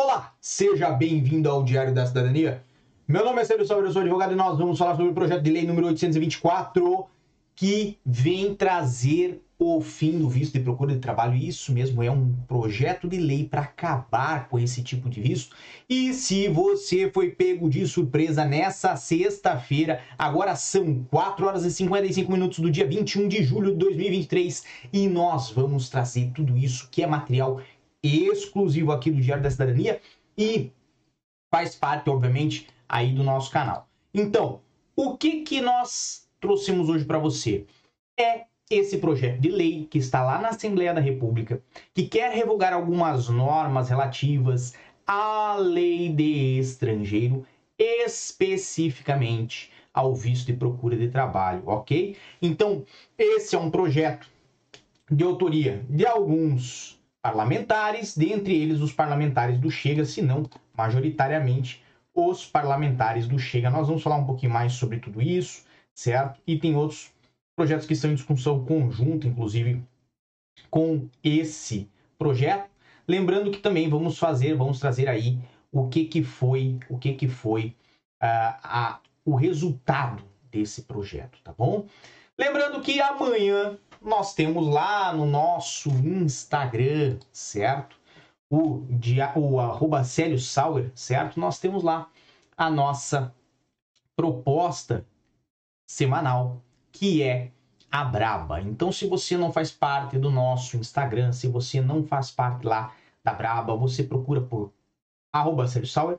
Olá, seja bem-vindo ao Diário da Cidadania. Meu nome é Sérgio Salve, eu sou advogado e nós vamos falar sobre o projeto de lei número 824 que vem trazer o fim do visto de procura de trabalho. Isso mesmo, é um projeto de lei para acabar com esse tipo de visto. E se você foi pego de surpresa nessa sexta-feira, agora são 4 horas e 55 minutos do dia 21 de julho de 2023 e nós vamos trazer tudo isso que é material exclusivo aqui do Diário da Cidadania e faz parte, obviamente, aí do nosso canal. Então, o que que nós trouxemos hoje para você? É esse projeto de lei que está lá na Assembleia da República, que quer revogar algumas normas relativas à lei de estrangeiro, especificamente ao visto de procura de trabalho, ok? Então, esse é um projeto de autoria de alguns parlamentares, dentre eles os parlamentares do Chega, se não majoritariamente os parlamentares do Chega. Nós vamos falar um pouquinho mais sobre tudo isso, certo? E tem outros projetos que estão em discussão conjunta, inclusive com esse projeto. Lembrando que também vamos fazer, vamos trazer aí o que que foi, o que que foi uh, a, o resultado desse projeto, tá bom? Lembrando que amanhã nós temos lá no nosso Instagram, certo? O, dia, o arroba Célio Sauer, certo? Nós temos lá a nossa proposta semanal, que é a Braba. Então, se você não faz parte do nosso Instagram, se você não faz parte lá da Braba, você procura por arroba Célio Sauer,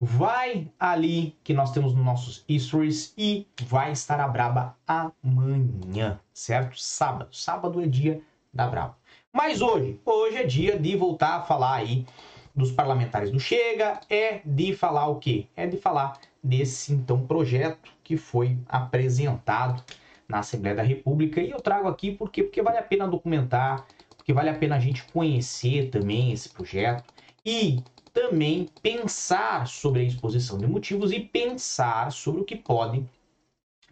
vai ali que nós temos nos nossos stories e vai estar a Braba amanhã, certo? Sábado. Sábado é dia da Braba. Mas hoje, hoje é dia de voltar a falar aí dos parlamentares do Chega, é de falar o quê? É de falar desse então projeto que foi apresentado na Assembleia da República e eu trago aqui porque porque vale a pena documentar, porque vale a pena a gente conhecer também esse projeto e também pensar sobre a exposição de motivos e pensar sobre o que pode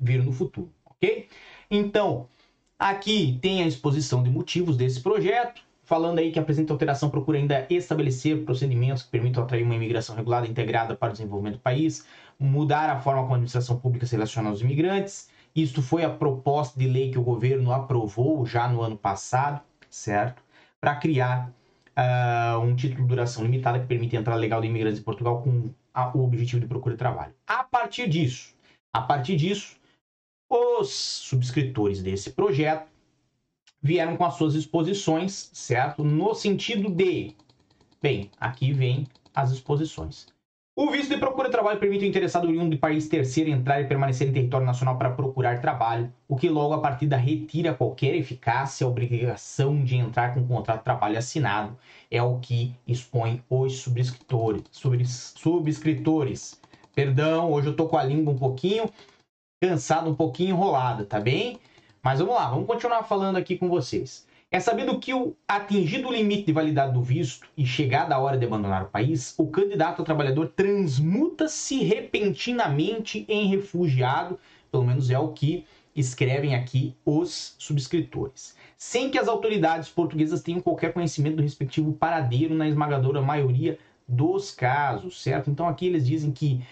vir no futuro, ok? Então, aqui tem a exposição de motivos desse projeto, falando aí que apresenta alteração procura ainda estabelecer procedimentos que permitam atrair uma imigração regulada e integrada para o desenvolvimento do país, mudar a forma como a administração pública se relaciona aos imigrantes. Isto foi a proposta de lei que o governo aprovou já no ano passado, certo? Para criar uh, um título de duração limitada que permite a entrada legal de imigrantes em Portugal com a, o objetivo de procura de trabalho. A partir disso, a partir disso, os subscritores desse projeto vieram com as suas exposições, certo? No sentido de, bem, aqui vem as exposições. O visto de procura de trabalho permite ao interessado oriundo de país terceiro entrar e permanecer em território nacional para procurar trabalho, o que logo a partida retira qualquer eficácia a obrigação de entrar com um contrato de trabalho assinado. É o que expõe os subscritores. subscritores. Perdão, hoje eu tô com a língua um pouquinho cansada, um pouquinho enrolada, tá bem? Mas vamos lá, vamos continuar falando aqui com vocês. É sabido que, o, atingido o limite de validade do visto e chegada a hora de abandonar o país, o candidato a trabalhador transmuta-se repentinamente em refugiado, pelo menos é o que escrevem aqui os subscritores, sem que as autoridades portuguesas tenham qualquer conhecimento do respectivo paradeiro na esmagadora maioria dos casos, certo? Então aqui eles dizem que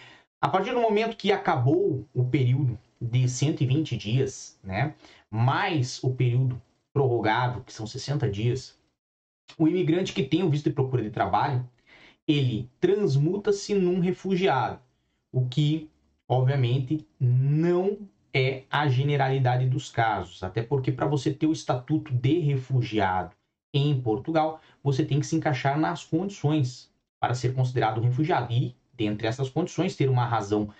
a partir do momento que acabou o período de 120 dias, né, mais o período prorrogável, que são 60 dias, o imigrante que tem o visto de procura de trabalho, ele transmuta-se num refugiado, o que, obviamente, não é a generalidade dos casos, até porque para você ter o estatuto de refugiado em Portugal, você tem que se encaixar nas condições para ser considerado refugiado. E, dentre essas condições, ter uma razão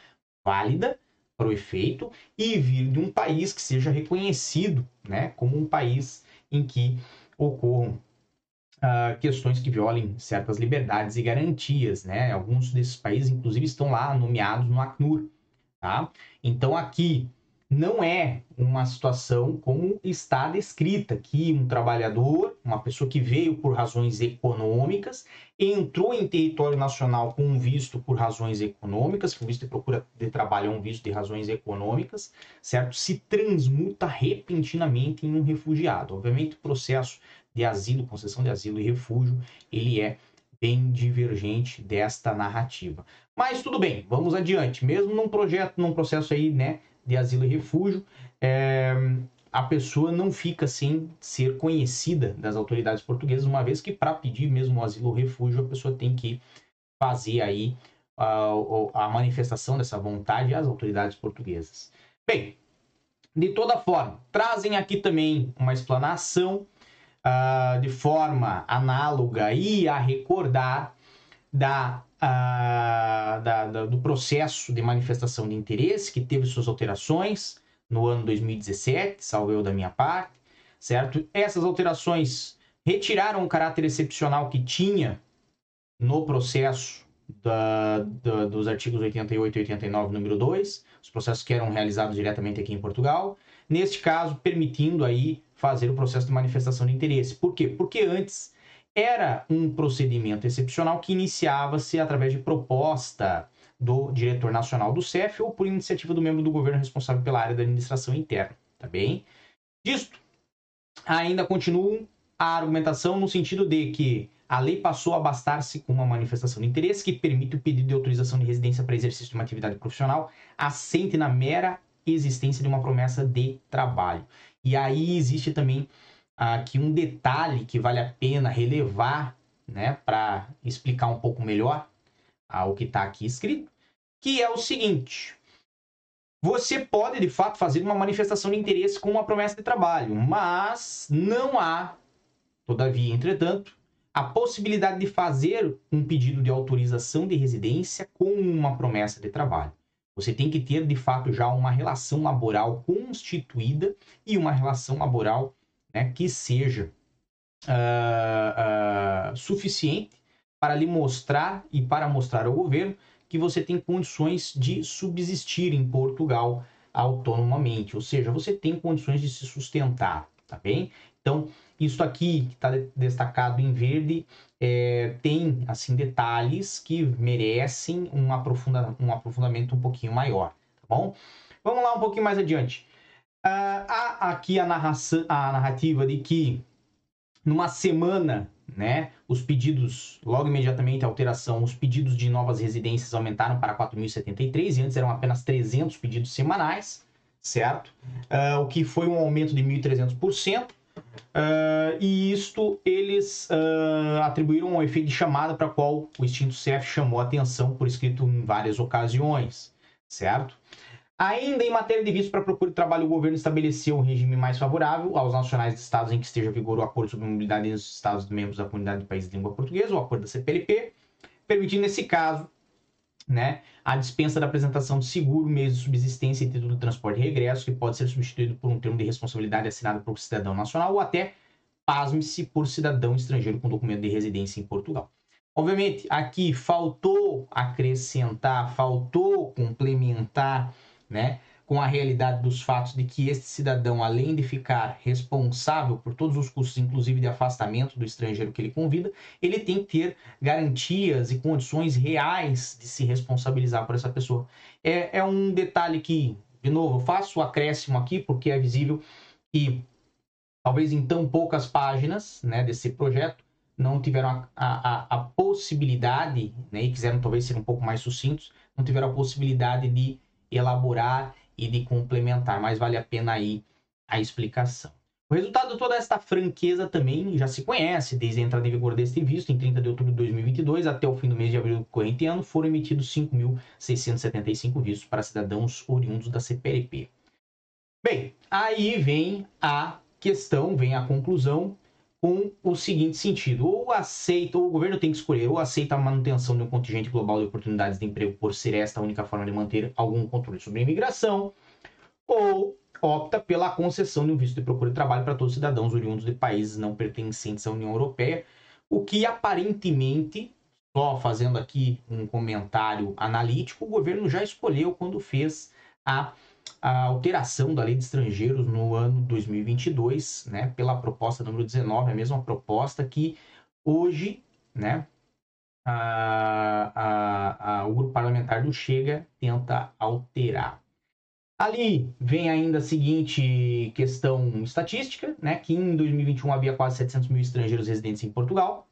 válida para o efeito e vir de um país que seja reconhecido né, como um país em que ocorram uh, questões que violem certas liberdades e garantias. Né? Alguns desses países, inclusive, estão lá nomeados no Acnur. Tá? Então, aqui, não é uma situação como está descrita que um trabalhador, uma pessoa que veio por razões econômicas, entrou em território nacional com um visto por razões econômicas, que o visto de procura de trabalho é um visto de razões econômicas, certo? Se transmuta repentinamente em um refugiado. Obviamente, o processo de asilo, concessão de asilo e refúgio, ele é bem divergente desta narrativa. Mas tudo bem, vamos adiante. Mesmo num projeto, num processo aí, né, de asilo e refúgio, é, a pessoa não fica sem ser conhecida das autoridades portuguesas, uma vez que para pedir mesmo o asilo ou refúgio, a pessoa tem que fazer aí a, a manifestação dessa vontade às autoridades portuguesas. Bem, de toda forma, trazem aqui também uma explanação uh, de forma análoga e a recordar da, da, da, do processo de manifestação de interesse, que teve suas alterações no ano 2017, salvo eu da minha parte, certo? Essas alterações retiraram o caráter excepcional que tinha no processo da, da, dos artigos 88 e 89, número 2, os processos que eram realizados diretamente aqui em Portugal, neste caso, permitindo aí fazer o processo de manifestação de interesse. Por quê? Porque antes era um procedimento excepcional que iniciava-se através de proposta do diretor nacional do CEF ou por iniciativa do membro do governo responsável pela área da administração interna, tá bem? Disto, ainda continua a argumentação no sentido de que a lei passou a bastar-se com uma manifestação de interesse que permite o pedido de autorização de residência para exercício de uma atividade profissional assente na mera existência de uma promessa de trabalho. E aí existe também aqui um detalhe que vale a pena relevar, né, para explicar um pouco melhor o que está aqui escrito, que é o seguinte: você pode de fato fazer uma manifestação de interesse com uma promessa de trabalho, mas não há, todavia, entretanto, a possibilidade de fazer um pedido de autorização de residência com uma promessa de trabalho. Você tem que ter, de fato, já uma relação laboral constituída e uma relação laboral né, que seja uh, uh, suficiente para lhe mostrar e para mostrar ao governo que você tem condições de subsistir em Portugal autonomamente, ou seja, você tem condições de se sustentar, tá bem? Então, isso aqui que está destacado em verde é, tem assim detalhes que merecem um, aprofunda, um aprofundamento um pouquinho maior, tá bom? Vamos lá um pouquinho mais adiante. Uh, há aqui a, a narrativa de que numa semana, né, os pedidos, logo imediatamente a alteração, os pedidos de novas residências aumentaram para 4.073 e antes eram apenas 300 pedidos semanais, certo? Uh, o que foi um aumento de 1.300%. Uh, e isto eles uh, atribuíram um efeito de chamada para qual o extinto CEF chamou atenção por escrito em várias ocasiões, certo? Ainda em matéria de visto para procura de trabalho, o governo estabeleceu um regime mais favorável aos nacionais de estados em que esteja vigor o acordo sobre mobilidade dos estados membros da comunidade de países de língua portuguesa, o acordo da CPLP, permitindo, nesse caso, né, a dispensa da apresentação de seguro, meio de subsistência e título de transporte e regresso, que pode ser substituído por um termo de responsabilidade assinado por cidadão nacional ou até, pasme-se, por cidadão estrangeiro com documento de residência em Portugal. Obviamente, aqui faltou acrescentar, faltou complementar, né, com a realidade dos fatos de que este cidadão, além de ficar responsável por todos os custos, inclusive de afastamento do estrangeiro que ele convida, ele tem que ter garantias e condições reais de se responsabilizar por essa pessoa. É, é um detalhe que, de novo, eu faço o acréscimo aqui porque é visível que talvez em tão poucas páginas né, desse projeto não tiveram a, a, a possibilidade, né, e quiseram talvez ser um pouco mais sucintos, não tiveram a possibilidade de elaborar e de complementar, mas vale a pena aí a explicação. O resultado de toda esta franqueza também já se conhece, desde a entrada em vigor deste visto, em 30 de outubro de 2022 até o fim do mês de abril do corrente ano, foram emitidos 5.675 vistos para cidadãos oriundos da CPLP. Bem, aí vem a questão, vem a conclusão com o seguinte sentido: ou aceita, ou o governo tem que escolher, ou aceita a manutenção de um contingente global de oportunidades de emprego por ser esta a única forma de manter algum controle sobre a imigração, ou opta pela concessão de um visto de procura de trabalho para todos os cidadãos oriundos de países não pertencentes à União Europeia, o que aparentemente, só fazendo aqui um comentário analítico, o governo já escolheu quando fez a a alteração da lei de estrangeiros no ano 2022, né, pela proposta número 19, a mesma proposta que hoje, né, a, a, a, o grupo parlamentar do Chega tenta alterar. Ali vem ainda a seguinte questão estatística, né, que em 2021 havia quase 700 mil estrangeiros residentes em Portugal,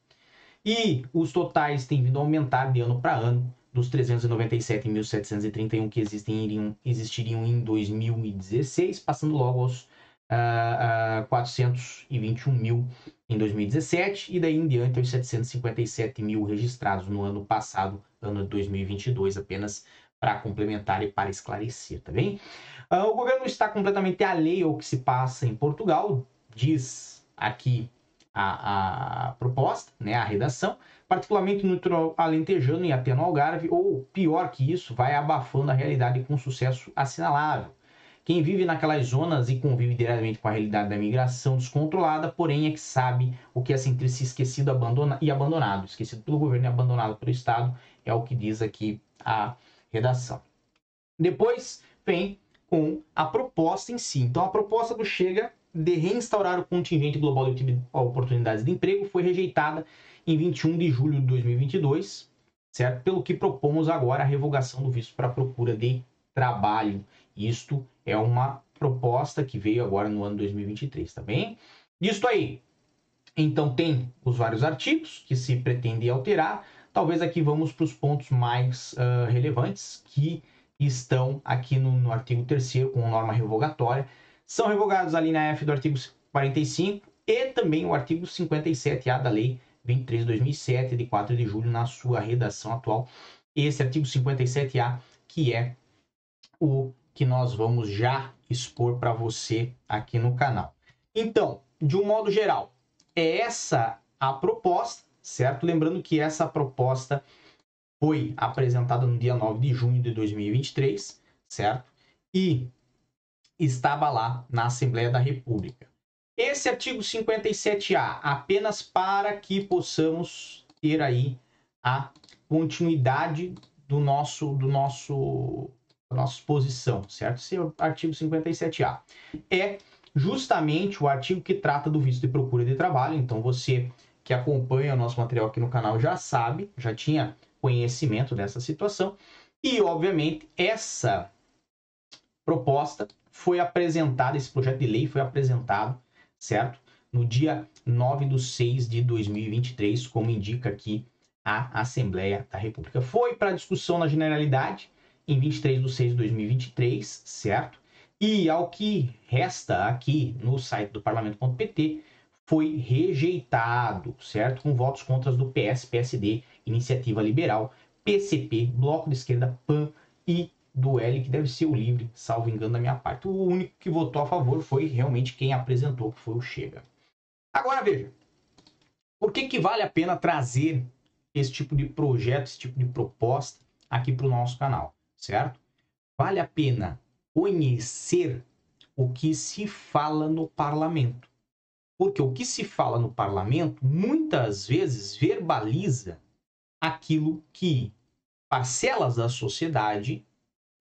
E os totais têm vindo a aumentar de ano para ano, dos 397.731 que existem, iriam, existiriam em 2016, passando logo aos uh, uh, 421 mil em 2017 e daí em diante aos 757 mil registrados no ano passado, ano de 2022, apenas para complementar e para esclarecer, tá bem? Uh, o governo está completamente alheio ao que se passa em Portugal, diz aqui a, a proposta, né, a redação, particularmente no alentejano e até no Algarve, ou pior que isso, vai abafando a realidade com sucesso assinalável. Quem vive naquelas zonas e convive diretamente com a realidade da migração descontrolada, porém é que sabe o que é sentir-se esquecido abandona e abandonado. Esquecido pelo governo e abandonado pelo Estado, é o que diz aqui a redação. Depois vem com a proposta em si. Então a proposta do Chega de reinstaurar o contingente global de oportunidades de emprego foi rejeitada em 21 de julho de 2022, certo? Pelo que propomos agora a revogação do visto para procura de trabalho. Isto é uma proposta que veio agora no ano 2023, tá bem? Isto aí. Então tem os vários artigos que se pretende alterar. Talvez aqui vamos para os pontos mais uh, relevantes que estão aqui no, no artigo 3 com norma revogatória. São revogados a linha F do artigo 45 e também o artigo 57A da Lei 23 de 2007, de 4 de julho, na sua redação atual. Esse artigo 57A, que é o que nós vamos já expor para você aqui no canal. Então, de um modo geral, é essa a proposta, certo? Lembrando que essa proposta foi apresentada no dia 9 de junho de 2023, certo? E estava lá na Assembleia da República. Esse artigo 57A, apenas para que possamos ter aí a continuidade do nosso do nosso a nossa exposição, certo? Esse é o artigo 57A. É justamente o artigo que trata do visto de procura de trabalho. Então, você que acompanha o nosso material aqui no canal já sabe, já tinha conhecimento dessa situação. E, obviamente, essa proposta foi apresentada, esse projeto de lei foi apresentado, certo? No dia 9 de 6 de 2023, como indica aqui a Assembleia da República. Foi para discussão na generalidade, em 23 de 6 de 2023, certo? E ao que resta aqui no site do parlamento.pt, foi rejeitado, certo? Com votos contra do PS, PSD, Iniciativa Liberal, PCP, Bloco de Esquerda, PAN e do L, que deve ser o Livre, salvo engano da minha parte. O único que votou a favor foi realmente quem apresentou, que foi o Chega. Agora veja, por que, que vale a pena trazer esse tipo de projeto, esse tipo de proposta aqui para o nosso canal? certo? Vale a pena conhecer o que se fala no parlamento. Porque o que se fala no parlamento muitas vezes verbaliza aquilo que parcelas da sociedade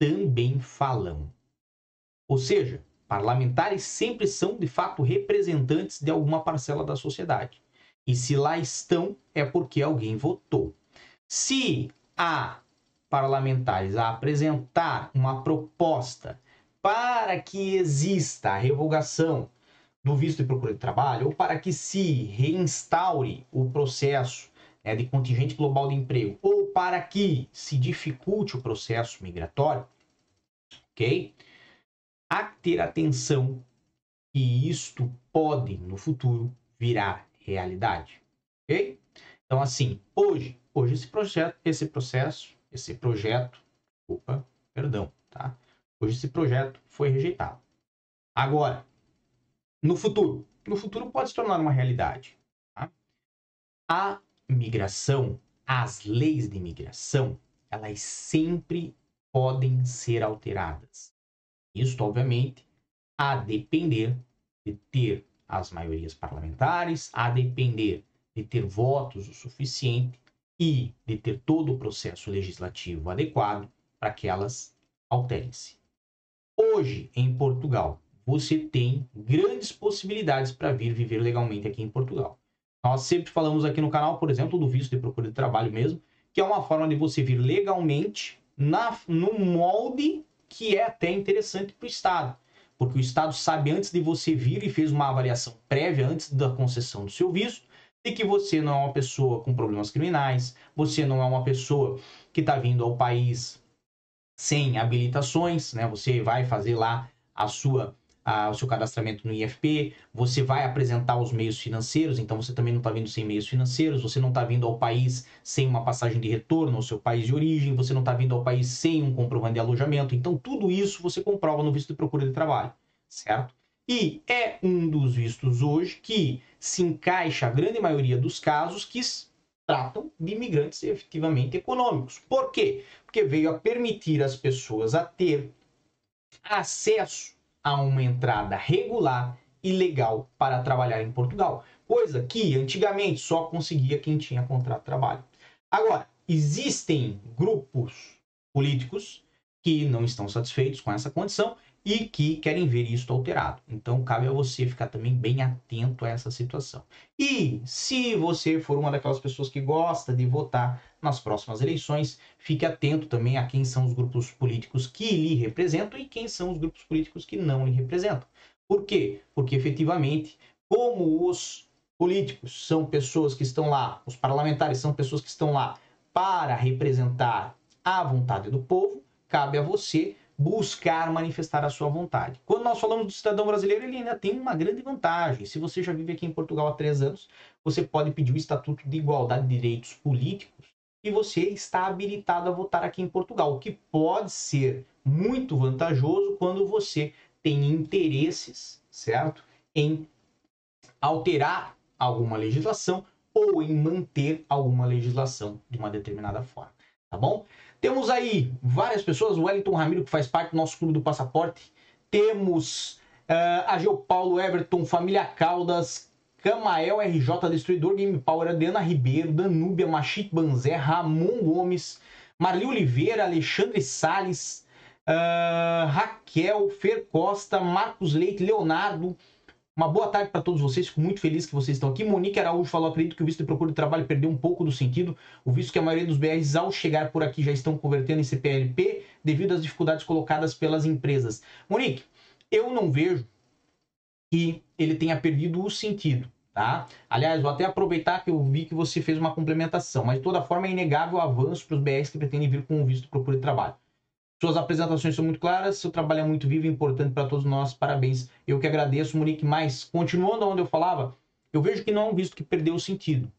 também falam. Ou seja, parlamentares sempre são de fato representantes de alguma parcela da sociedade. E se lá estão, é porque alguém votou. Se há parlamentares a apresentar uma proposta para que exista a revogação do visto de procura de trabalho ou para que se reinstaure o processo né, de contingente global de emprego ou para que se dificulte o processo migratório, ok? Que ter atenção que isto pode, no futuro, virar realidade, ok? Então, assim, hoje, hoje esse projeto, esse processo esse projeto, opa, perdão, tá? Hoje esse projeto foi rejeitado. Agora, no futuro, no futuro pode se tornar uma realidade. Tá? A migração, as leis de migração, elas sempre podem ser alteradas. Isso, obviamente, a depender de ter as maiorias parlamentares, a depender de ter votos o suficiente e de ter todo o processo legislativo adequado para que elas alterem-se. Hoje, em Portugal, você tem grandes possibilidades para vir viver legalmente aqui em Portugal. Nós sempre falamos aqui no canal, por exemplo, do visto de procura de trabalho mesmo, que é uma forma de você vir legalmente na, no molde que é até interessante para o Estado. Porque o Estado sabe antes de você vir e fez uma avaliação prévia antes da concessão do seu visto, de que você não é uma pessoa com problemas criminais, você não é uma pessoa que está vindo ao país sem habilitações, né? Você vai fazer lá a sua o seu cadastramento no IFP, você vai apresentar os meios financeiros, então você também não está vindo sem meios financeiros, você não está vindo ao país sem uma passagem de retorno ao seu país de origem, você não está vindo ao país sem um comprovante de alojamento, então tudo isso você comprova no visto de procura de trabalho, certo? E é um dos vistos hoje que se encaixa a grande maioria dos casos que tratam de imigrantes efetivamente econômicos. Por quê? Porque veio a permitir às pessoas a ter acesso a uma entrada regular e legal para trabalhar em Portugal, coisa que antigamente só conseguia quem tinha contrato de trabalho. Agora, existem grupos políticos que não estão satisfeitos com essa condição e que querem ver isso alterado. Então, cabe a você ficar também bem atento a essa situação. E se você for uma daquelas pessoas que gosta de votar nas próximas eleições, fique atento também a quem são os grupos políticos que lhe representam e quem são os grupos políticos que não lhe representam. Por quê? Porque efetivamente, como os políticos são pessoas que estão lá, os parlamentares são pessoas que estão lá para representar a vontade do povo, cabe a você buscar manifestar a sua vontade. Quando nós falamos do cidadão brasileiro, ele ainda tem uma grande vantagem. Se você já vive aqui em Portugal há três anos, você pode pedir o Estatuto de Igualdade de Direitos Políticos e você está habilitado a votar aqui em Portugal, o que pode ser muito vantajoso quando você tem interesses, certo? Em alterar alguma legislação ou em manter alguma legislação de uma determinada forma, tá bom? Temos aí várias pessoas, o Wellington Ramiro, que faz parte do nosso clube do passaporte. Temos uh, a Geopaulo Everton, Família Caldas, Camael RJ Destruidor, Game Power, Adriana Ribeiro, Danúbia, Machit Banzé, Ramon Gomes, Marli Oliveira, Alexandre Sales, uh, Raquel, Fer Costa, Marcos Leite, Leonardo, uma boa tarde para todos vocês, fico muito feliz que vocês estão aqui. Monique Araújo falou: acredito que o visto de procura de trabalho perdeu um pouco do sentido, o visto que a maioria dos BRs, ao chegar por aqui, já estão convertendo em CPLP devido às dificuldades colocadas pelas empresas. Monique, eu não vejo que ele tenha perdido o sentido. Tá? Aliás, vou até aproveitar que eu vi que você fez uma complementação, mas de toda forma é inegável o avanço para os BRs que pretendem vir com o visto de procura de trabalho. Suas apresentações são muito claras, seu trabalho é muito vivo e importante para todos nós. Parabéns. Eu que agradeço, Monique. Mas, continuando onde eu falava, eu vejo que não é um visto que perdeu o sentido.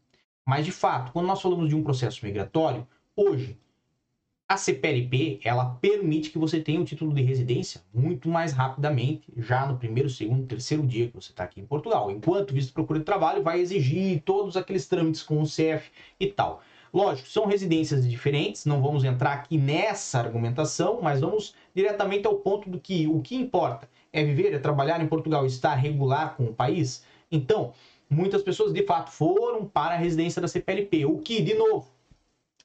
Mas, de fato, quando nós falamos de um processo migratório, hoje, a CPLP, ela permite que você tenha o título de residência muito mais rapidamente, já no primeiro, segundo, terceiro dia que você está aqui em Portugal. Enquanto o visto de procura de trabalho vai exigir todos aqueles trâmites com o CEF e tal. Lógico, são residências diferentes, não vamos entrar aqui nessa argumentação, mas vamos diretamente ao ponto do que o que importa é viver, é trabalhar em Portugal, estar regular com o país. Então, muitas pessoas de fato foram para a residência da CPLP, o que, de novo,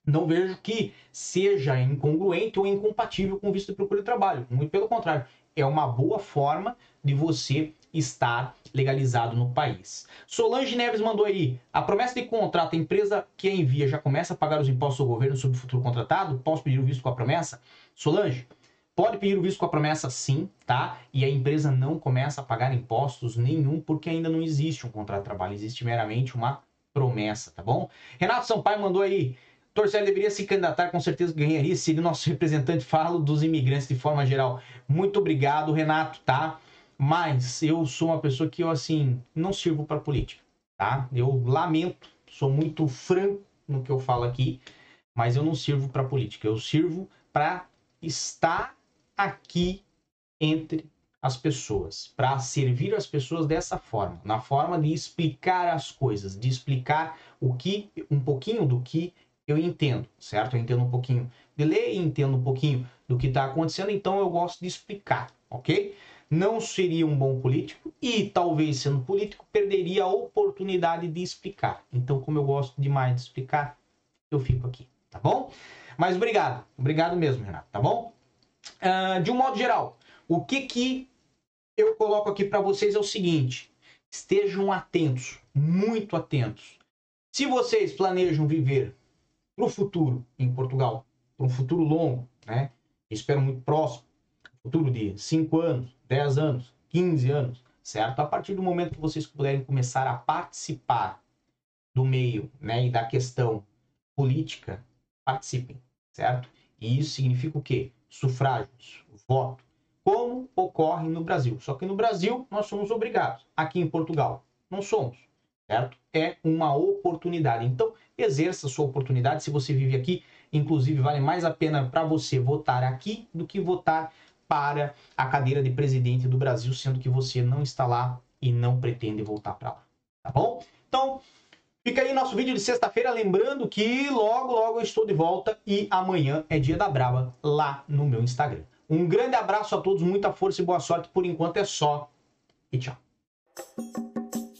não vejo que seja incongruente ou incompatível com o visto de procura de trabalho. Muito pelo contrário, é uma boa forma de você estar legalizado no país. Solange Neves mandou aí: a promessa de contrato, a empresa que a envia já começa a pagar os impostos ao governo sobre o futuro contratado? Posso pedir o visto com a promessa? Solange, pode pedir o visto com a promessa sim, tá? E a empresa não começa a pagar impostos nenhum porque ainda não existe um contrato de trabalho, existe meramente uma promessa, tá bom? Renato Sampaio mandou aí: Torcel deveria se candidatar, com certeza ganharia se ele, nosso representante, fala dos imigrantes de forma geral. Muito obrigado, Renato, tá? Mas eu sou uma pessoa que eu, assim, não sirvo para política, tá? Eu lamento, sou muito franco no que eu falo aqui, mas eu não sirvo para política. Eu sirvo para estar aqui entre as pessoas, para servir as pessoas dessa forma, na forma de explicar as coisas, de explicar o que, um pouquinho do que eu entendo, certo? Eu entendo um pouquinho de lei, entendo um pouquinho do que está acontecendo, então eu gosto de explicar, ok? Não seria um bom político e, talvez sendo político, perderia a oportunidade de explicar. Então, como eu gosto demais de explicar, eu fico aqui, tá bom? Mas obrigado, obrigado mesmo, Renato, tá bom? Uh, de um modo geral, o que que eu coloco aqui para vocês é o seguinte: estejam atentos, muito atentos. Se vocês planejam viver para o futuro em Portugal, para um futuro longo, né? Espero muito próximo, futuro de 5 anos, 10 anos, 15 anos, certo? A partir do momento que vocês puderem começar a participar do meio né, e da questão política participem, certo? E isso significa o quê? Sufrágios, voto, como ocorre no Brasil. Só que no Brasil nós somos obrigados. Aqui em Portugal não somos, certo? É uma oportunidade. Então, exerça a sua oportunidade. Se você vive aqui, inclusive vale mais a pena para você votar aqui do que votar para a cadeira de presidente do Brasil, sendo que você não está lá e não pretende voltar para lá. Tá bom? Então, fica aí nosso vídeo de sexta-feira, lembrando que logo, logo eu estou de volta e amanhã é dia da Braba lá no meu Instagram. Um grande abraço a todos, muita força e boa sorte. Por enquanto é só. E tchau.